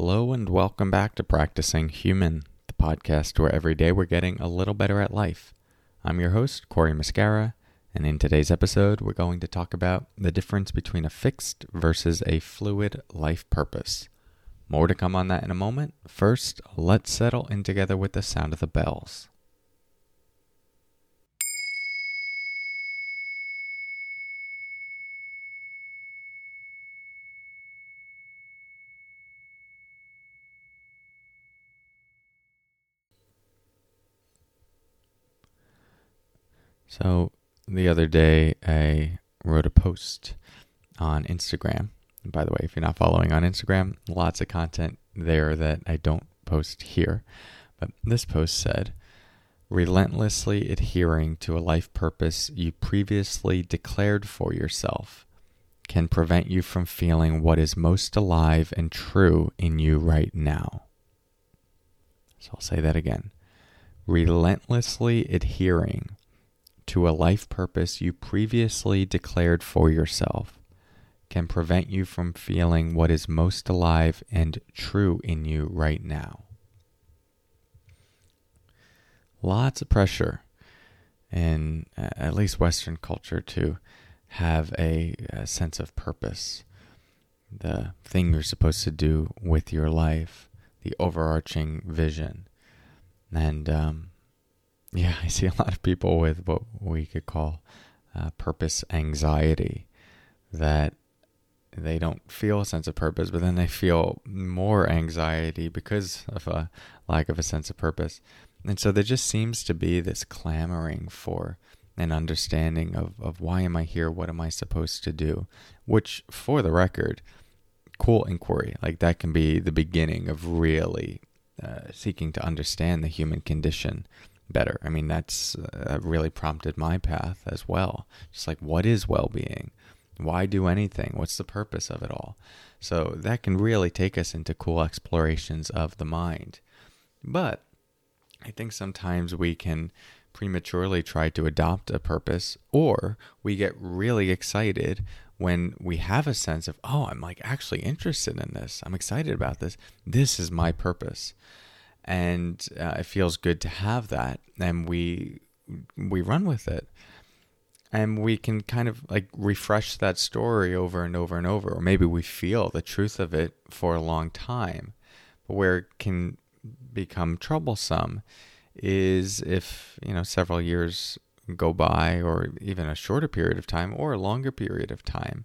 Hello, and welcome back to Practicing Human, the podcast where every day we're getting a little better at life. I'm your host, Corey Muscara, and in today's episode, we're going to talk about the difference between a fixed versus a fluid life purpose. More to come on that in a moment. First, let's settle in together with the sound of the bells. So the other day, I wrote a post on Instagram. By the way, if you're not following on Instagram, lots of content there that I don't post here. But this post said, relentlessly adhering to a life purpose you previously declared for yourself can prevent you from feeling what is most alive and true in you right now. So I'll say that again. Relentlessly adhering to a life purpose you previously declared for yourself can prevent you from feeling what is most alive and true in you right now. Lots of pressure in at least Western culture to have a, a sense of purpose, the thing you're supposed to do with your life, the overarching vision. And um, yeah, I see a lot of people with what we could call uh, purpose anxiety that they don't feel a sense of purpose, but then they feel more anxiety because of a lack of a sense of purpose. And so there just seems to be this clamoring for an understanding of, of why am I here? What am I supposed to do? Which, for the record, cool inquiry. Like that can be the beginning of really uh, seeking to understand the human condition better. I mean, that's uh, really prompted my path as well. Just like, what is well being? Why do anything? What's the purpose of it all? So that can really take us into cool explorations of the mind. But I think sometimes we can prematurely try to adopt a purpose, or we get really excited when we have a sense of, oh, I'm like actually interested in this. I'm excited about this. This is my purpose and uh, it feels good to have that and we we run with it. And we can kind of like refresh that story over and over and over or maybe we feel the truth of it for a long time. But where it can become troublesome is if you know several years go by or even a shorter period of time or a longer period of time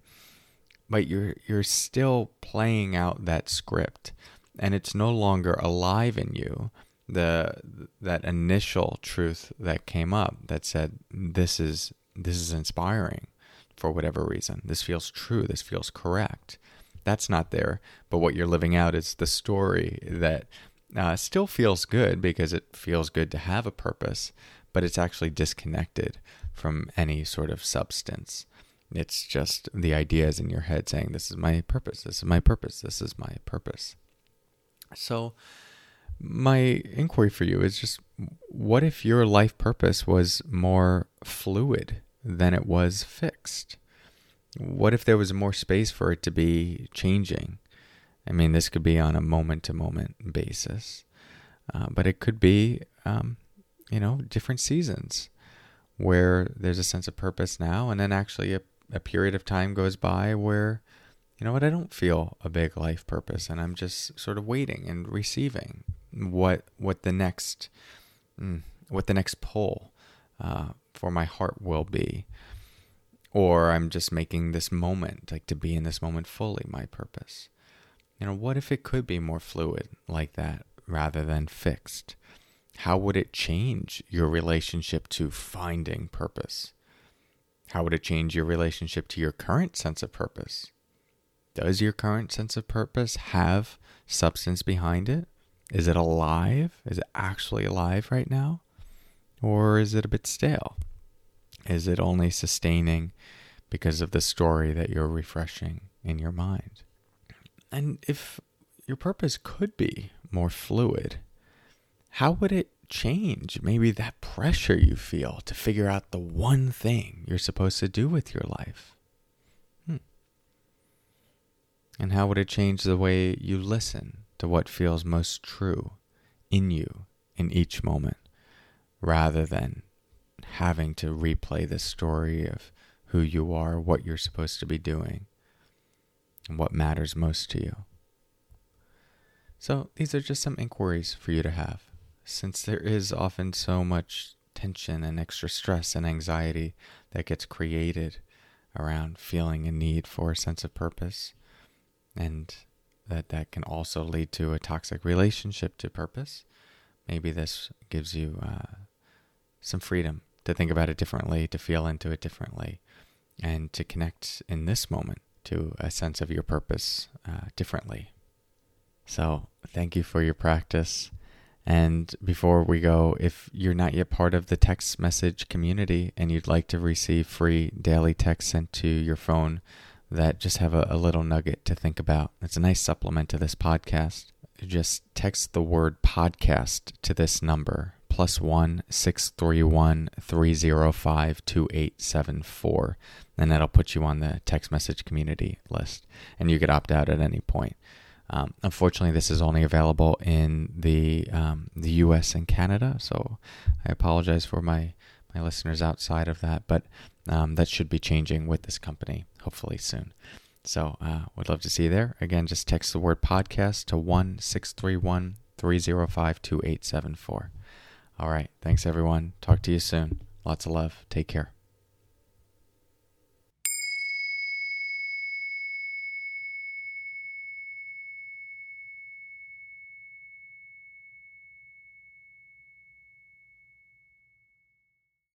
but you're you're still playing out that script and it's no longer alive in you the that initial truth that came up that said this is this is inspiring for whatever reason. This feels true. This feels correct. That's not there but what you're living out is the story that uh, still feels good because it feels good to have a purpose but it's actually disconnected from any sort of substance. It's just the ideas in your head saying this is my purpose. This is my purpose. This is my purpose so, my inquiry for you is just what if your life purpose was more fluid than it was fixed? What if there was more space for it to be changing? I mean, this could be on a moment to moment basis, uh, but it could be, um, you know, different seasons where there's a sense of purpose now, and then actually a, a period of time goes by where you know what, I don't feel a big life purpose, and I'm just sort of waiting and receiving what what the next mm, what the next pull uh, for my heart will be, or I'm just making this moment like to be in this moment fully my purpose. You know, what if it could be more fluid like that rather than fixed? How would it change your relationship to finding purpose? How would it change your relationship to your current sense of purpose? Does your current sense of purpose have substance behind it? Is it alive? Is it actually alive right now? Or is it a bit stale? Is it only sustaining because of the story that you're refreshing in your mind? And if your purpose could be more fluid, how would it change maybe that pressure you feel to figure out the one thing you're supposed to do with your life? And how would it change the way you listen to what feels most true in you in each moment rather than having to replay the story of who you are, what you're supposed to be doing, and what matters most to you. So, these are just some inquiries for you to have. Since there is often so much tension and extra stress and anxiety that gets created around feeling a need for a sense of purpose, and that that can also lead to a toxic relationship to purpose, maybe this gives you uh, some freedom to think about it differently, to feel into it differently, and to connect in this moment to a sense of your purpose uh, differently. So, thank you for your practice. And before we go, if you're not yet part of the text message community and you'd like to receive free daily text sent to your phone that just have a, a little nugget to think about, it's a nice supplement to this podcast. Just text the word podcast to this number plus one six three one three zero five two eight seven four, and that'll put you on the text message community list, and you could opt out at any point. Um, unfortunately, this is only available in the um, the U.S. and Canada, so I apologize for my my listeners outside of that, but um, that should be changing with this company hopefully soon. So, uh, would love to see you there. Again, just text the word podcast to one six three one three zero five two eight seven four. All right. Thanks, everyone. Talk to you soon. Lots of love. Take care.